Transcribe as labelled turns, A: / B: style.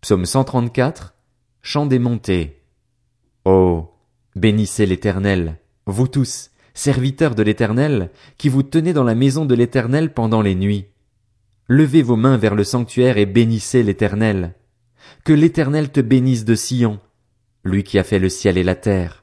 A: Psaume 134, Chant des montées. Oh, bénissez l'Éternel, vous tous, serviteurs de l'Éternel, qui vous tenez dans la maison de l'Éternel pendant les nuits. Levez vos mains vers le sanctuaire et bénissez l'Éternel. Que l'Éternel te bénisse de Sion, lui qui a fait le ciel et la terre.